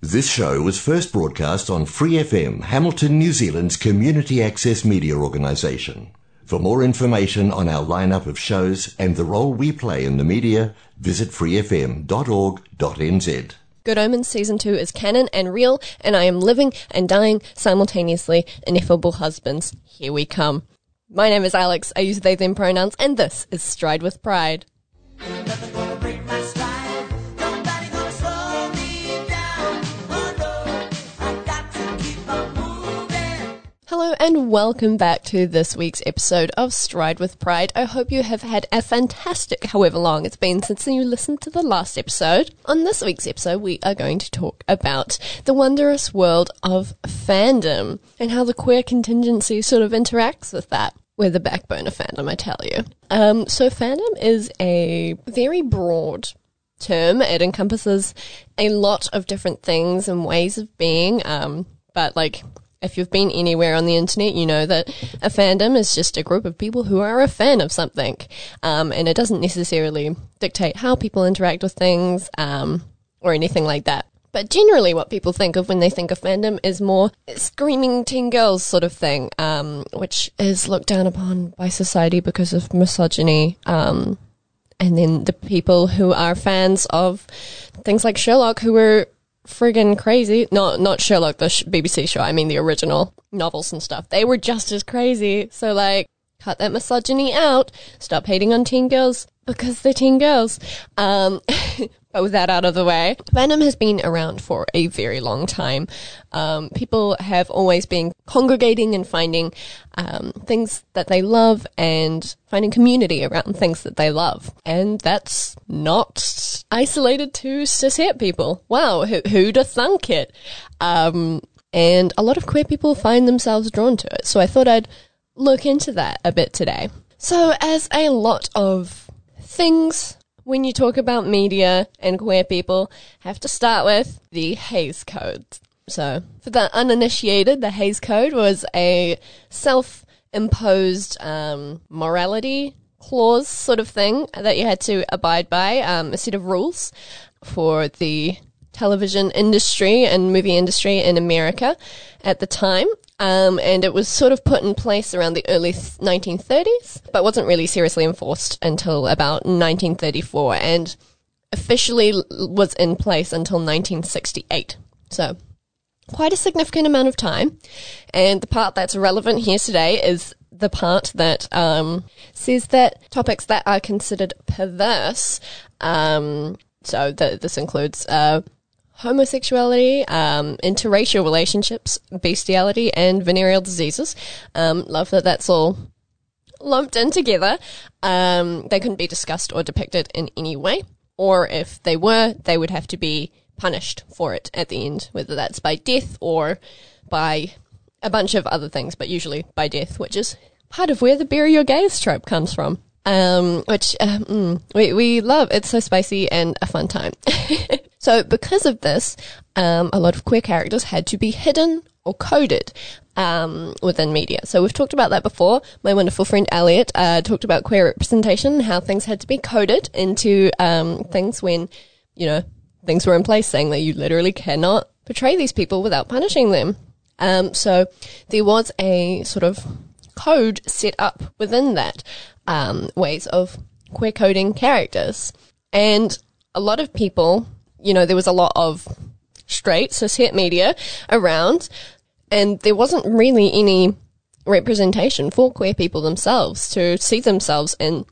This show was first broadcast on Free FM, Hamilton, New Zealand's community access media organisation. For more information on our lineup of shows and the role we play in the media, visit freefm.org.nz. Good Omens Season 2 is canon and real, and I am living and dying simultaneously. Ineffable husbands, here we come. My name is Alex, I use they them pronouns, and this is Stride with Pride. And welcome back to this week's episode of Stride with Pride. I hope you have had a fantastic however long it's been since you listened to the last episode. On this week's episode, we are going to talk about the wondrous world of fandom and how the queer contingency sort of interacts with that. We're the backbone of fandom, I tell you. Um, so fandom is a very broad term. It encompasses a lot of different things and ways of being. Um, but like if you've been anywhere on the internet, you know that a fandom is just a group of people who are a fan of something. Um, and it doesn't necessarily dictate how people interact with things um, or anything like that. But generally, what people think of when they think of fandom is more screaming teen girls sort of thing, um, which is looked down upon by society because of misogyny. Um, and then the people who are fans of things like Sherlock, who were friggin' crazy. Not not Sherlock, the sh- BBC show. I mean the original novels and stuff. They were just as crazy. So like, cut that misogyny out. Stop hating on teen girls because they're teen girls. Um, but with that out of the way, fandom has been around for a very long time. Um, people have always been congregating and finding um, things that they love and finding community around things that they love. And that's not isolated to cishet people. Wow, who, who'd have thunk it? Um, and a lot of queer people find themselves drawn to it. So I thought I'd look into that a bit today. So, as a lot of things when you talk about media and queer people have to start with the Hays Code. So, for the uninitiated, the Hays Code was a self imposed um, morality clause sort of thing that you had to abide by, um, a set of rules for the television industry and movie industry in America at the time. Um, and it was sort of put in place around the early 1930s, but wasn't really seriously enforced until about 1934 and officially was in place until 1968. So quite a significant amount of time. And the part that's relevant here today is the part that um, says that topics that are considered perverse, um, so th- this includes uh, homosexuality, um, interracial relationships, bestiality, and venereal diseases. Um, love that that's all lumped in together. Um, they couldn't be discussed or depicted in any way, or if they were, they would have to be punished for it at the end, whether that's by death or by a bunch of other things, but usually by death, which is part of where the bury your gays trope comes from. Um, which um, mm, we we love. It's so spicy and a fun time. so because of this, um, a lot of queer characters had to be hidden or coded um, within media. So we've talked about that before. My wonderful friend Elliot uh, talked about queer representation, and how things had to be coded into um, things when you know things were in place, saying that you literally cannot portray these people without punishing them. Um, so there was a sort of code set up within that um, ways of queer coding characters. And a lot of people, you know, there was a lot of straight cishet media around, and there wasn't really any representation for queer people themselves to see themselves in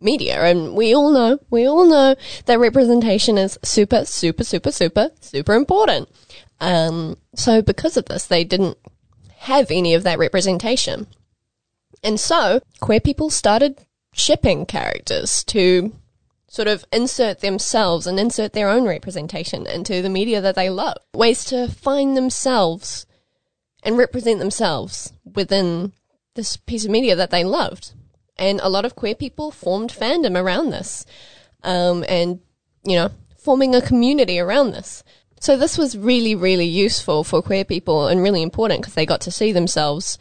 media. And we all know, we all know that representation is super, super, super, super, super important. Um, so because of this, they didn't have any of that representation. And so queer people started shipping characters to sort of insert themselves and insert their own representation into the media that they love. Ways to find themselves and represent themselves within this piece of media that they loved. And a lot of queer people formed fandom around this. Um, and, you know, forming a community around this. So this was really, really useful for queer people and really important because they got to see themselves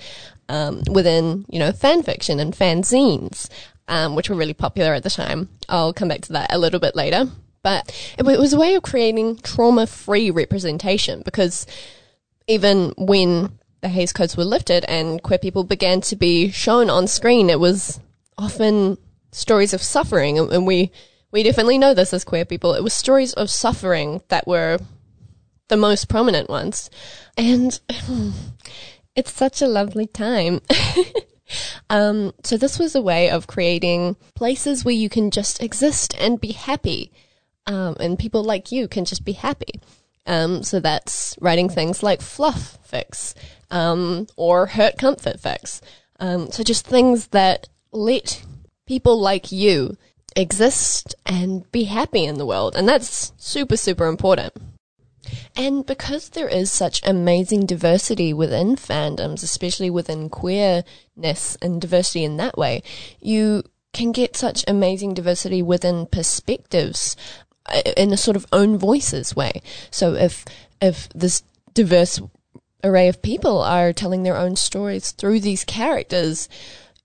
um, within, you know, fan fiction and fanzines, um, which were really popular at the time. I'll come back to that a little bit later. but it, it was a way of creating trauma-free representation because even when the Hays Codes were lifted and queer people began to be shown on screen, it was often stories of suffering, and and we we definitely know this as queer people. It was stories of suffering that were the most prominent ones, and it's such a lovely time. um, so this was a way of creating places where you can just exist and be happy, um, and people like you can just be happy. Um, so that's writing things like fluff fics um, or hurt comfort fics. Um, so just things that let people like you exist and be happy in the world, and that's super super important. And because there is such amazing diversity within fandoms, especially within queerness and diversity in that way, you can get such amazing diversity within perspectives uh, in a sort of own voices way. So if if this diverse array of people are telling their own stories through these characters,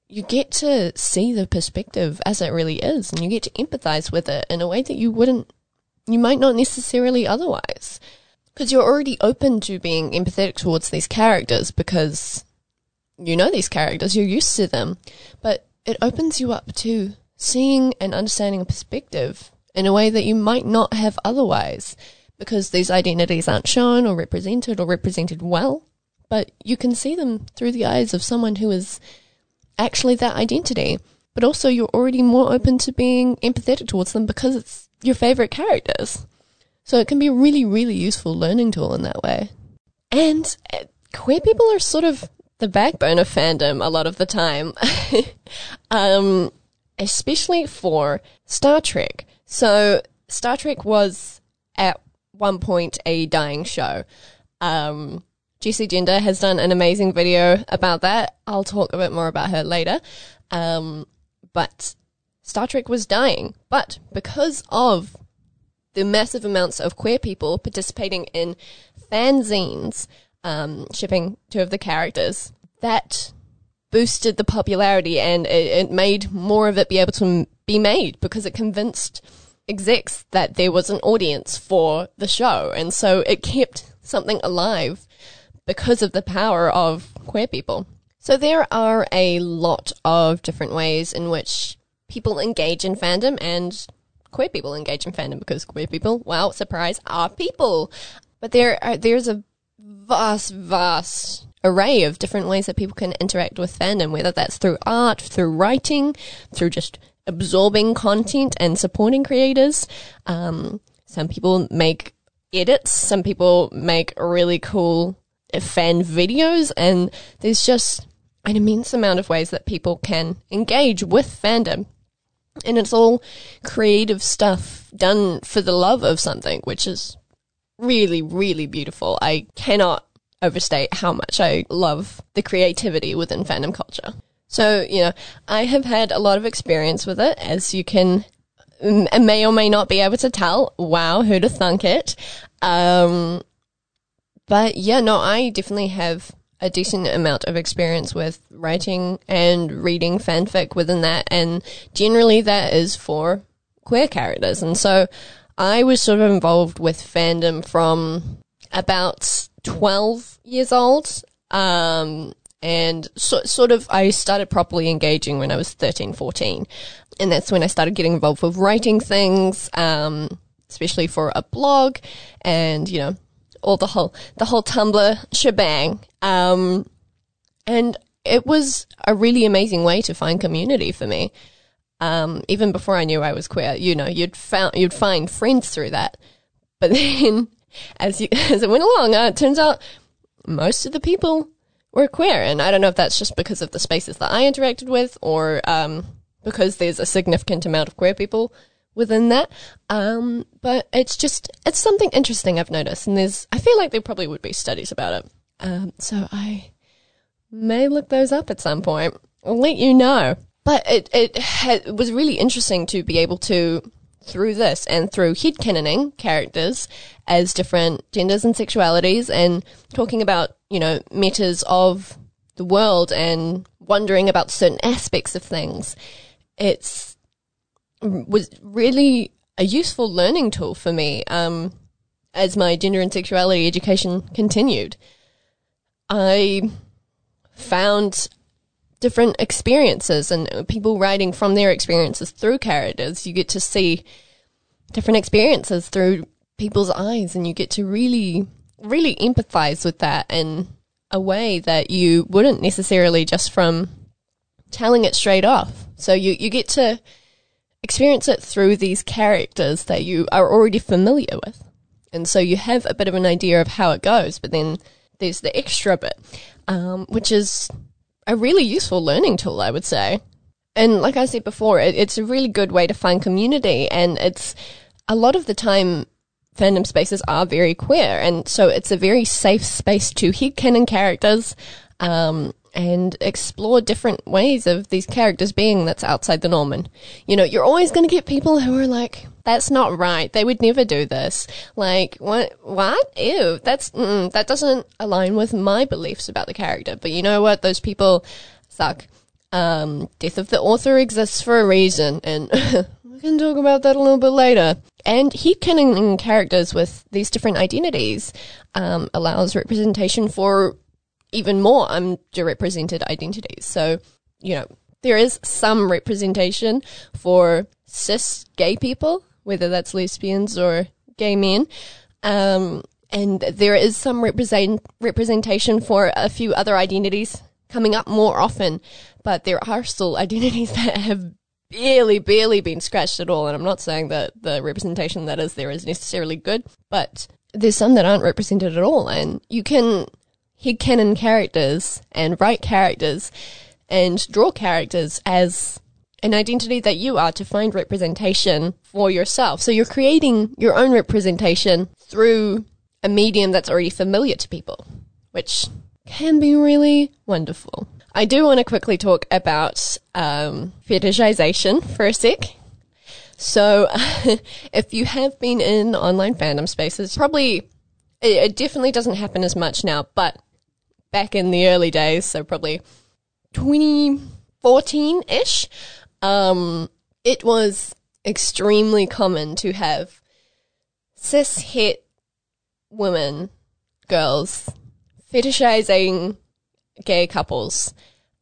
you get to see the perspective as it really is, and you get to empathize with it in a way that you wouldn't, you might not necessarily otherwise. Because you're already open to being empathetic towards these characters because you know these characters, you're used to them. But it opens you up to seeing and understanding a perspective in a way that you might not have otherwise because these identities aren't shown or represented or represented well. But you can see them through the eyes of someone who is actually that identity. But also, you're already more open to being empathetic towards them because it's your favorite characters. So it can be a really, really useful learning tool in that way. And uh, queer people are sort of the backbone of fandom a lot of the time, um, especially for Star Trek. So Star Trek was at one point a dying show. Um, Jessie Gender has done an amazing video about that. I'll talk a bit more about her later. Um, but Star Trek was dying. But because of the massive amounts of queer people participating in fanzines, um, shipping two of the characters, that boosted the popularity and it, it made more of it be able to m- be made because it convinced execs that there was an audience for the show. And so it kept something alive because of the power of queer people. So there are a lot of different ways in which people engage in fandom and queer people engage in fandom because queer people, wow, surprise, are people. But there are, there's a vast, vast array of different ways that people can interact with fandom, whether that's through art, through writing, through just absorbing content and supporting creators. Um, some people make edits, some people make really cool fan videos, and there's just an immense amount of ways that people can engage with fandom. And it's all creative stuff done for the love of something, which is really, really beautiful. I cannot overstate how much I love the creativity within fandom culture. So, you know, I have had a lot of experience with it, as you can may or may not be able to tell. Wow, who'd have thunk it? Um, but yeah, no, I definitely have a decent amount of experience with writing and reading fanfic within that, and generally that is for queer characters. And so I was sort of involved with fandom from about 12 years old. Um, and so, sort of, I started properly engaging when I was 13, 14. And that's when I started getting involved with writing things, um, especially for a blog and, you know, all the whole, the whole Tumblr shebang. Um, and it was a really amazing way to find community for me. Um, even before I knew I was queer, you know, you'd found, you'd find friends through that. But then as you, as it went along, uh, it turns out most of the people were queer. And I don't know if that's just because of the spaces that I interacted with or, um, because there's a significant amount of queer people within that. Um, but it's just, it's something interesting I've noticed. And there's, I feel like there probably would be studies about it. Um, so I may look those up at some point. I'll let you know. But it, it, ha- was really interesting to be able to, through this and through head headcanoning characters as different genders and sexualities and talking about, you know, metas of the world and wondering about certain aspects of things. It's was really a useful learning tool for me um, as my gender and sexuality education continued. I found different experiences and people writing from their experiences through characters. You get to see different experiences through people's eyes and you get to really, really empathize with that in a way that you wouldn't necessarily just from telling it straight off. So you, you get to experience it through these characters that you are already familiar with. And so you have a bit of an idea of how it goes, but then there's the extra bit, um, which is a really useful learning tool, I would say. And like I said before, it, it's a really good way to find community, and it's a lot of the time fandom spaces are very queer, and so it's a very safe space to headcanon characters, um, and explore different ways of these characters being that's outside the norm. And, you know, you're always going to get people who are like, that's not right. They would never do this. Like, what? What? Ew. That's, mm, that doesn't align with my beliefs about the character. But you know what? Those people suck. Um, death of the author exists for a reason. And we can talk about that a little bit later. And headcanoning characters with these different identities um, allows representation for even more underrepresented identities. So, you know, there is some representation for cis gay people, whether that's lesbians or gay men. Um, and there is some represent, representation for a few other identities coming up more often, but there are still identities that have barely, barely been scratched at all. And I'm not saying that the representation that is there is necessarily good, but there's some that aren't represented at all. And you can headcanon characters and write characters and draw characters as an identity that you are to find representation for yourself. So you're creating your own representation through a medium that's already familiar to people, which can be really wonderful. I do want to quickly talk about um, fetishization for a sec. So, if you have been in online fandom spaces, probably it, definitely doesn't happen as much now, but back in the early days, so probably 2014 ish, um, it was extremely common to have cis het women, girls, fetishizing gay couples,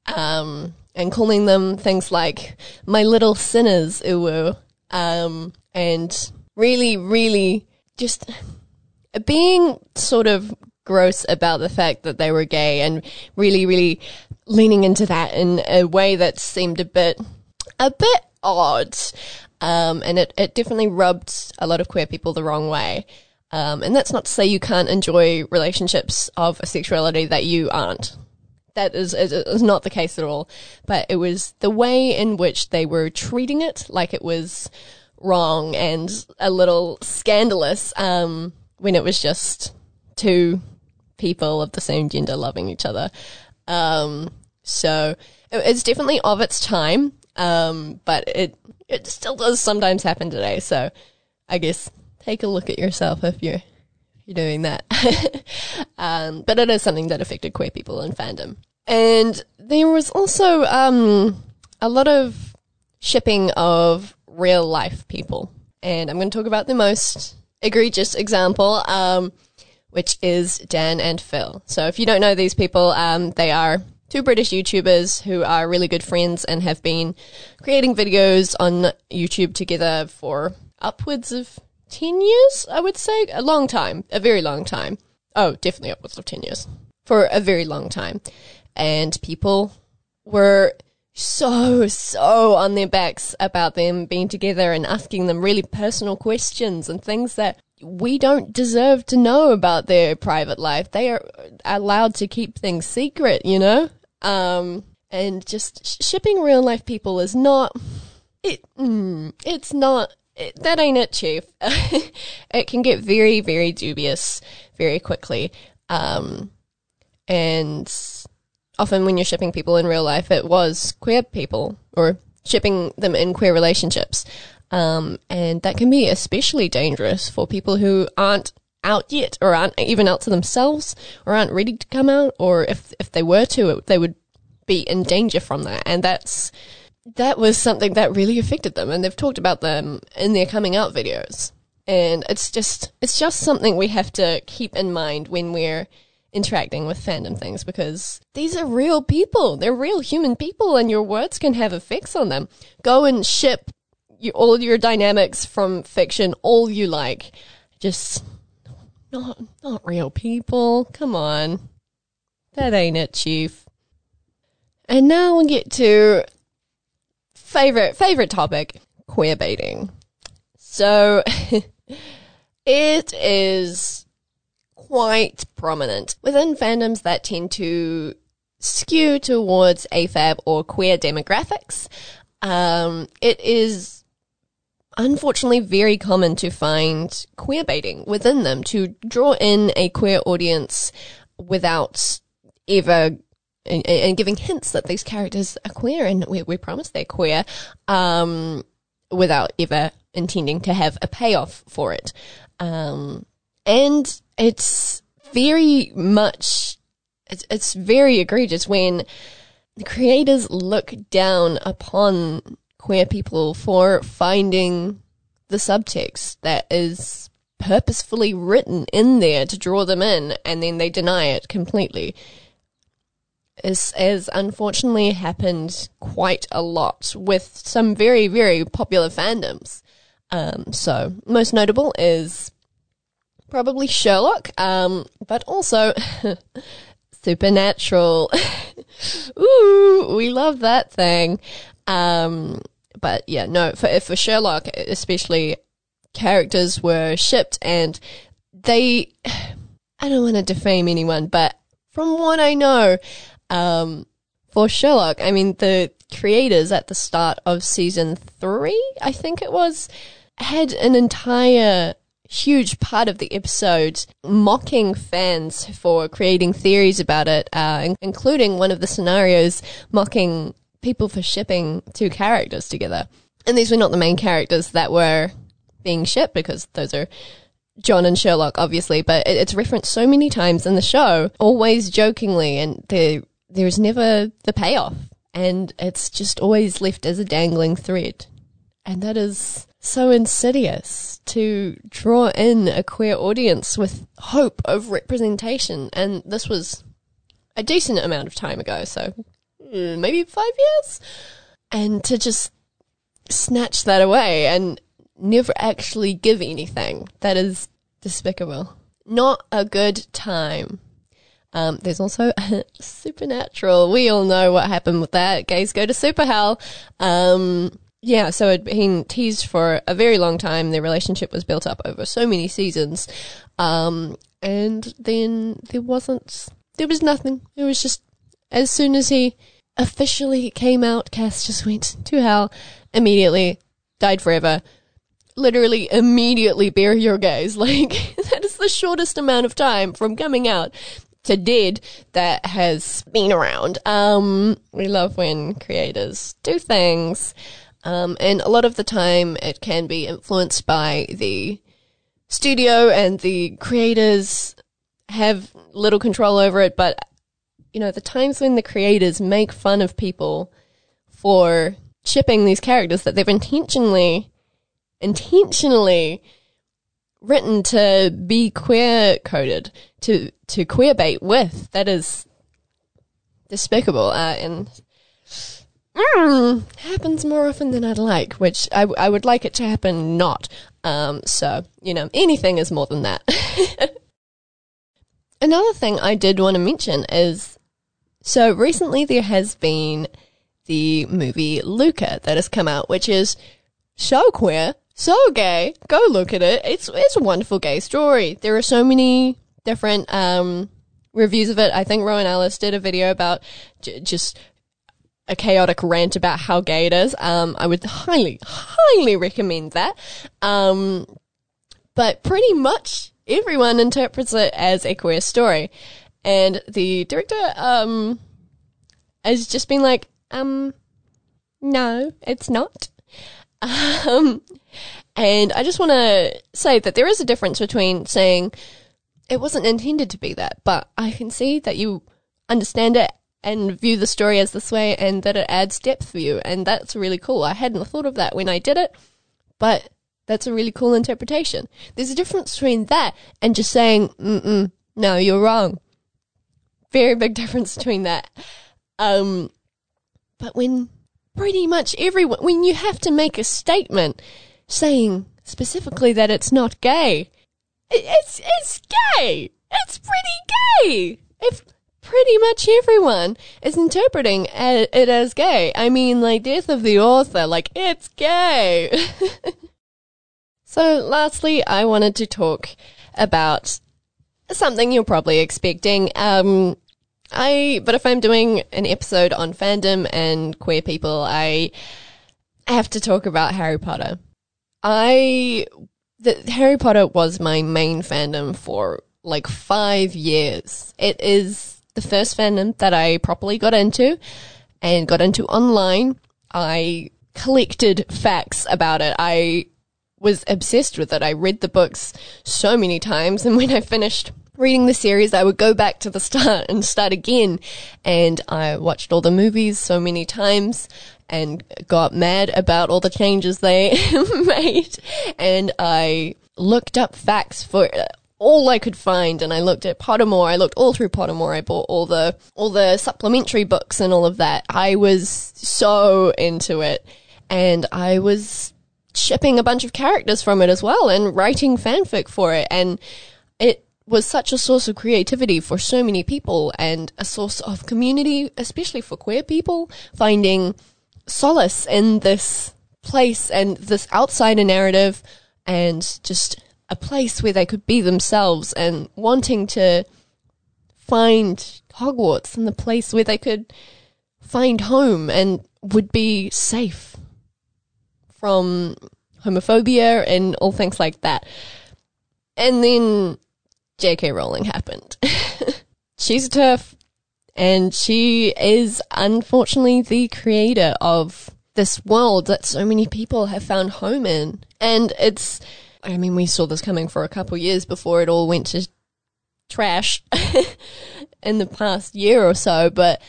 um, and calling them things like my little sinners, uwu, um, and really, really just being sort of gross about the fact that they were gay and really, really leaning into that in a way that seemed a bit, a bit odd. Um, and it, it definitely rubbed a lot of queer people the wrong way. Um, and that's not to say you can't enjoy relationships of a sexuality that you aren't. That is, is, is not the case at all. But it was the way in which they were treating it like it was wrong and a little scandalous, um, when it was just two people of the same gender loving each other. Um, so it's definitely of its time, um, but it it still does sometimes happen today. So I guess take a look at yourself if you're you're doing that. um, but it is something that affected queer people in fandom, and there was also um, a lot of shipping of real life people, and I'm going to talk about the most egregious example. Um, which is Dan and Phil. So if you don't know these people, um, they are two British YouTubers who are really good friends and have been creating videos on YouTube together for upwards of 10 years, I would say. A long time. A very long time. Oh, definitely upwards of 10 years. For a very long time. And people were so, so on their backs about them being together and asking them really personal questions and things that we don't deserve to know about their private life. They are allowed to keep things secret, you know? Um, and just sh- shipping real life people is not, it, mm, it's not, it, that ain't it, chief. it can get very, very dubious very quickly. Um, and often when you're shipping people in real life, it was queer people or shipping them in queer relationships. Um, and that can be especially dangerous for people who aren't out yet or aren't even out to themselves or aren't ready to come out or if if they were to they would be in danger from that and that's that was something that really affected them, and they've talked about them in their coming out videos. And it's just it's just something we have to keep in mind when we're interacting with fandom things because these are real people. They're real human people, and your words can have effects on them. Go and ship you, all your dynamics from fiction, all you like. Just not not real people. Come on, that ain't it, Chief. And now we'll get to favorite favorite topic: queer baiting. So it is quite prominent within fandoms that tend to skew towards AFAB or queer demographics. Um, it is unfortunately very common to find queer baiting within them to draw in a queer audience without ever and, and giving hints that these characters are queer and we, we promise they're queer um, without ever intending to have a payoff for it. Um, and it's very much, it's, it's very egregious when the creators look down upon queer people for finding the subtext that is purposefully written in there to draw them in and then they deny it completely. As, as unfortunately happened quite a lot with some very, very popular fandoms. Um, so, most notable is probably Sherlock, um, but also Supernatural. Ooh, we love that thing. Um, but yeah, no, for, for Sherlock, especially, characters were shipped and they, I don't want to defame anyone, but from what I know, um, for Sherlock, I mean, the creators at the start of season three, I think it was, had an entire huge part of the episode mocking fans for creating theories about it, uh, including one of the scenarios mocking people for shipping two characters together. And these were not the main characters that were being shipped because those are John and Sherlock, obviously, but it's referenced so many times in the show, always jokingly, and there there's never the payoff, and it's just always left as a dangling thread, and that is so insidious to draw in a queer audience with hope of representation. And this was a decent amount of time ago, so maybe five years. And to just snatch that away and never actually give anything, that is despicable. Not a good time. Um, there's also Supernatural. We all know what happened with that. Gays go to super hell. Um, yeah, so it'd been teased for a very long time. Their relationship was built up over so many seasons. Um, and then there wasn't, there was nothing. It was just, as soon as he officially came out, Cass just went to hell immediately, died forever. Literally immediately bury your gays. Like, that is the shortest amount of time from coming out to dead that has been around. Um, we love when creators do things um, and a lot of the time it can be influenced by the studio and the creators have little control over it. But, you know, the times when the creators make fun of people for shipping these characters that they've intentionally, intentionally written to be queer coded, to, to queer bait with, that is despicable. Uh, and mm, happens more often than I'd like, which I, I would like it to happen not. Um, so, you know, anything is more than that. Another thing I did want to mention is so recently there has been the movie Luca that has come out, which is so queer, so gay. Go look at it. It's it's a wonderful gay story. There are so many different um, reviews of it. I think Rowan Ellis did a video about j- just a chaotic rant about how gay it is. Um, I would highly, highly recommend that. Um, but pretty much everyone interprets it as a queer story. And the director, um, has just been like, um, no, it's not. Um, and I just want to say that there is a difference between saying it wasn't intended to be that, but I can see that you understand it and view the story as this way and that it adds depth for you. And that's really cool. I hadn't thought of that when I did it, but that's a really cool interpretation. There's a difference between that and just saying, mm no, you're wrong. Very big difference between that. Um, but when pretty much everyone, when you have to make a statement saying specifically that it's not gay, it's, it's gay. It's pretty gay. If pretty much everyone is interpreting it as gay. I mean, like, death of the author, like, it's gay. so, lastly, I wanted to talk about something you're probably expecting. Um, I, but if I'm doing an episode on fandom and queer people, I have to talk about Harry Potter. I, the, Harry Potter was my main fandom for like five years. It is the first fandom that I properly got into and got into online. I collected facts about it. I was obsessed with it. I read the books so many times and when I finished reading the series, I would go back to the start and start again. And I watched all the movies so many times and got mad about all the changes they made. And I looked up facts for uh, all I could find and I looked at Pottermore. I looked all through Pottermore. I bought all the, all the supplementary books and all of that. I was so into it and I was shipping a bunch of characters from it as well and writing fanfic for it. And was such a source of creativity for so many people and a source of community, especially for queer people, finding solace in this place and this outsider narrative and just a place where they could be themselves and wanting to find Hogwarts and the place where they could find home and would be safe from homophobia and all things like that. And then J.K. Rowling happened. She's tough and she is unfortunately the creator of this world that so many people have found home in. And it's I mean, we saw this coming for a couple years before it all went to trash in the past year or so, but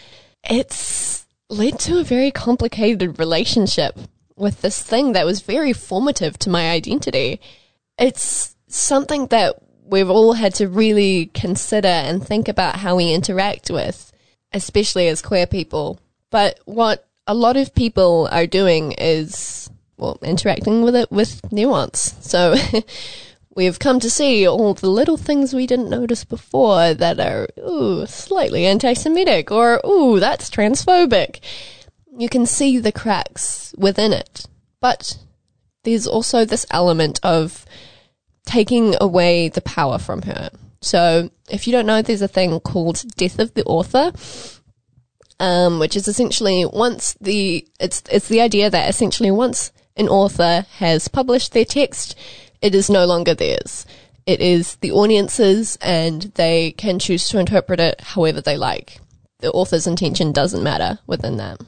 it's led to a very complicated relationship with this thing that was very formative to my identity. It's something that we've all had to really consider and think about how we interact with, especially as queer people. But what a lot of people are doing is well, interacting with it with nuance. So we've come to see all the little things we didn't notice before that are, ooh, slightly anti-Semitic or, ooh, that's transphobic. You can see the cracks within it. But there's also this element of taking away the power from her. So if you don't know, there's a thing called death of the author. Um, which is essentially once the it's it's the idea that essentially once an author has published their text, it is no longer theirs. It is the audience's and they can choose to interpret it however they like. The author's intention doesn't matter within that.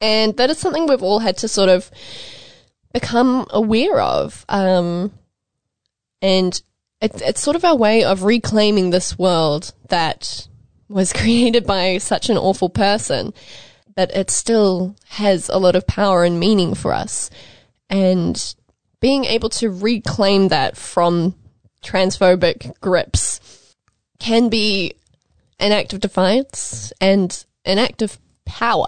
And that is something we've all had to sort of become aware of. Um, and it's, it's sort of our way of reclaiming this world that was created by such an awful person but it still has a lot of power and meaning for us. And being able to reclaim that from transphobic grips can be an act of defiance and an act of power.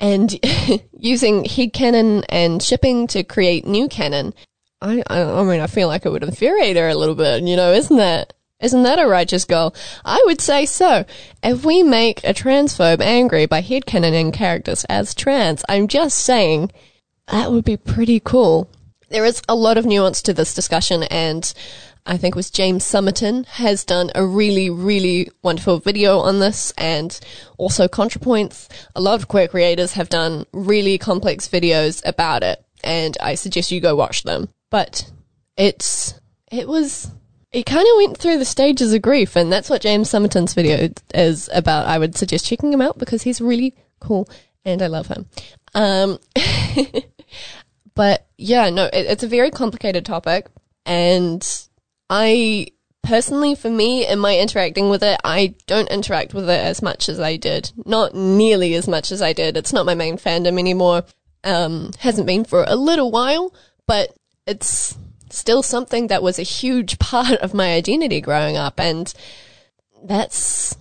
And using headcanon and shipping to create new canon, I, I, mean, I feel like it would infuriate her a little bit, you know, isn't that? Isn't that a righteous goal? I would say so. If we make a transphobe angry by headcanoning characters as trans, I'm just saying that would be pretty cool. There is a lot of nuance to this discussion and I think it was James Somerton has done a really, really wonderful video on this and also ContraPoints. A lot of queer creators have done really complex videos about it and I suggest you go watch them. But it's, it was it kind of went through the stages of grief, and that's what James Somerton's video is about. I would suggest checking him out because he's really cool and I love him. Um, but yeah, no, it, it's a very complicated topic, and I personally, for me, in my interacting with it, I don't interact with it as much as I did. Not nearly as much as I did. It's not my main fandom anymore. Um, hasn't been for a little while, but it's still something that was a huge part of my identity growing up. And that's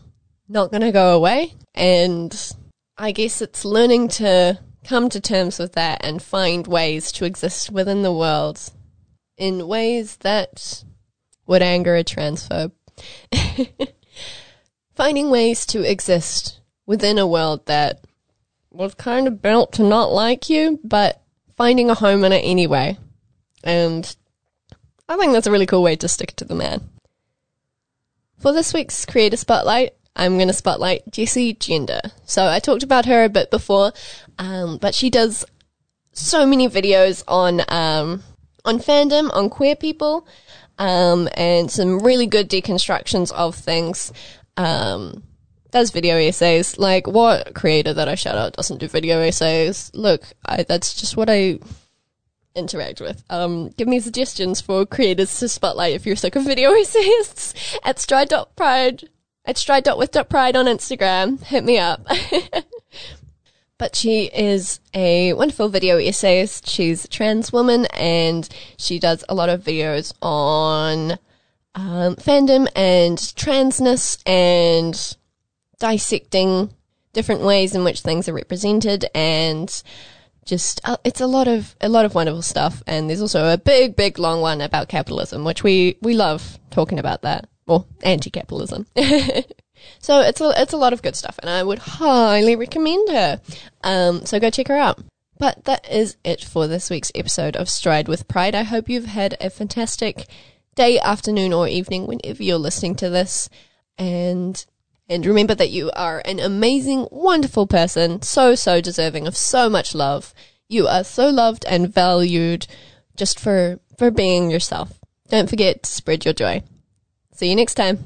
not going to go away. And I guess it's learning to come to terms with that and find ways to exist within the world in ways that would anger a transphobe. Finding ways to exist within a world that was kind of built to not like you, but finding a home in it anyway. And I think that's a really cool way to stick to the man. For this week's Creator Spotlight, I'm going to spotlight Jessie Gender. So I talked about her a bit before, um, but she does so many videos on um, on fandom, on queer people, um, and some really good deconstructions of things. Um, does video essays. Like, what creator that I shout out doesn't do video essays? Look, I, that's just what I interact with. Um, give me suggestions for creators to spotlight if you're sick of video essayists at stride.pride at stride.with.pride on Instagram. Hit me up. but she is a wonderful video essayist. She's a trans woman and she does a lot of videos on um, fandom and transness and dissecting different ways in which things are represented and just uh, it's a lot of a lot of wonderful stuff and there's also a big big long one about capitalism which we we love talking about that or anti-capitalism. so it's a, it's a lot of good stuff and I would highly recommend her. Um, so go check her out. But that is it for this week's episode of Stride with Pride. I hope you've had a fantastic day, afternoon, or evening whenever you're listening to this. And and remember that you are an amazing, wonderful person, so so deserving of so much love. You are so loved and valued just for for being yourself. Don't forget to spread your joy. See you next time.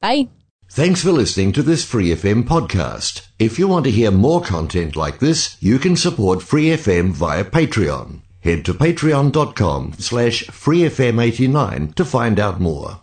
Bye. Thanks for listening to this Free FM podcast. If you want to hear more content like this, you can support Free FM via Patreon. Head to patreon.com slash freefm89 to find out more.